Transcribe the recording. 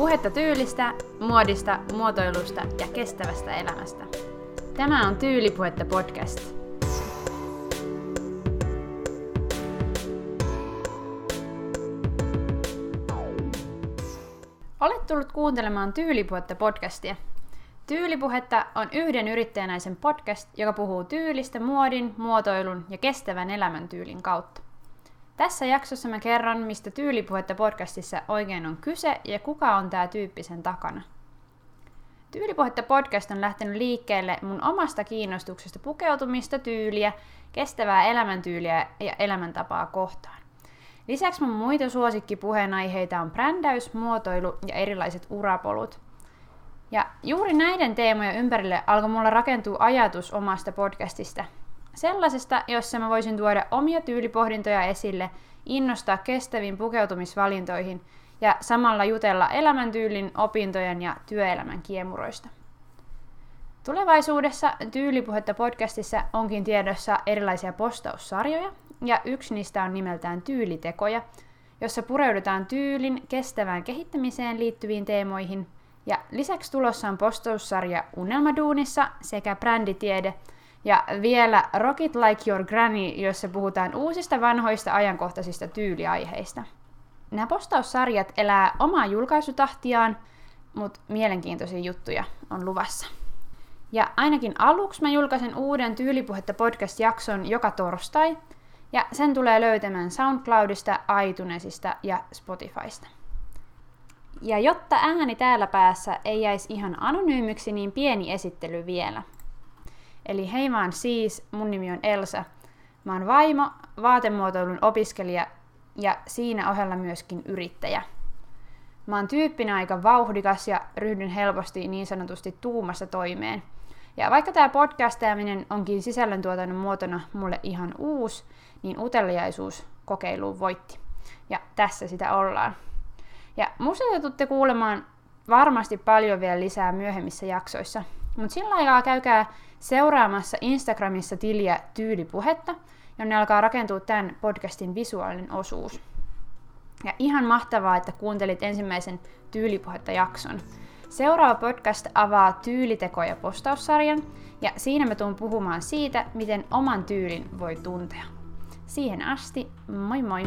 Puhetta tyylistä, muodista, muotoilusta ja kestävästä elämästä. Tämä on Tyylipuhetta podcast. Olet tullut kuuntelemaan Tyylipuhetta podcastia. Tyylipuhetta on yhden yrittäjänäisen podcast, joka puhuu tyylistä, muodin, muotoilun ja kestävän elämäntyylin kautta. Tässä jaksossa mä kerron, mistä Tyylipuhetta podcastissa oikein on kyse ja kuka on tämä tyyppi sen takana. Tyylipuhetta podcast on lähtenyt liikkeelle mun omasta kiinnostuksesta pukeutumista, tyyliä, kestävää elämäntyyliä ja elämäntapaa kohtaan. Lisäksi mun muita suosikkipuheenaiheita on brändäys, muotoilu ja erilaiset urapolut. Ja juuri näiden teemojen ympärille alkoi mulla rakentua ajatus omasta podcastista – Sellaisesta, jossa mä voisin tuoda omia tyylipohdintoja esille, innostaa kestäviin pukeutumisvalintoihin ja samalla jutella elämäntyylin, opintojen ja työelämän kiemuroista. Tulevaisuudessa Tyylipuhetta podcastissa onkin tiedossa erilaisia postaussarjoja, ja yksi niistä on nimeltään Tyylitekoja, jossa pureudutaan tyylin kestävään kehittämiseen liittyviin teemoihin, ja lisäksi tulossa on postaussarja Unelmaduunissa sekä bränditiede – ja vielä Rock It Like Your Granny, jossa puhutaan uusista vanhoista ajankohtaisista tyyliaiheista. Nämä postaussarjat elää omaa julkaisutahtiaan, mutta mielenkiintoisia juttuja on luvassa. Ja ainakin aluksi mä julkaisen uuden Tyylipuhetta podcast-jakson joka torstai, ja sen tulee löytämään SoundCloudista, iTunesista ja Spotifysta. Ja jotta ääni täällä päässä ei jäisi ihan anonyymiksi, niin pieni esittely vielä – Eli hei oon siis, mun nimi on Elsa. Mä oon vaimo, vaatemuotoilun opiskelija ja siinä ohella myöskin yrittäjä. Mä oon tyyppinä aika vauhdikas ja ryhdyn helposti niin sanotusti tuumassa toimeen. Ja vaikka tämä podcastaaminen onkin sisällöntuotannon muotona mulle ihan uusi, niin uteliaisuus kokeiluun voitti. Ja tässä sitä ollaan. Ja musta kuulemaan varmasti paljon vielä lisää myöhemmissä jaksoissa. Mutta sillä aikaa käykää seuraamassa Instagramissa tiliä Tyylipuhetta, jonne alkaa rakentua tämän podcastin visuaalinen osuus. Ja ihan mahtavaa, että kuuntelit ensimmäisen Tyylipuhetta jakson. Seuraava podcast avaa tyylitekoja postaussarjan, ja siinä me tuun puhumaan siitä, miten oman tyylin voi tuntea. Siihen asti, moi moi!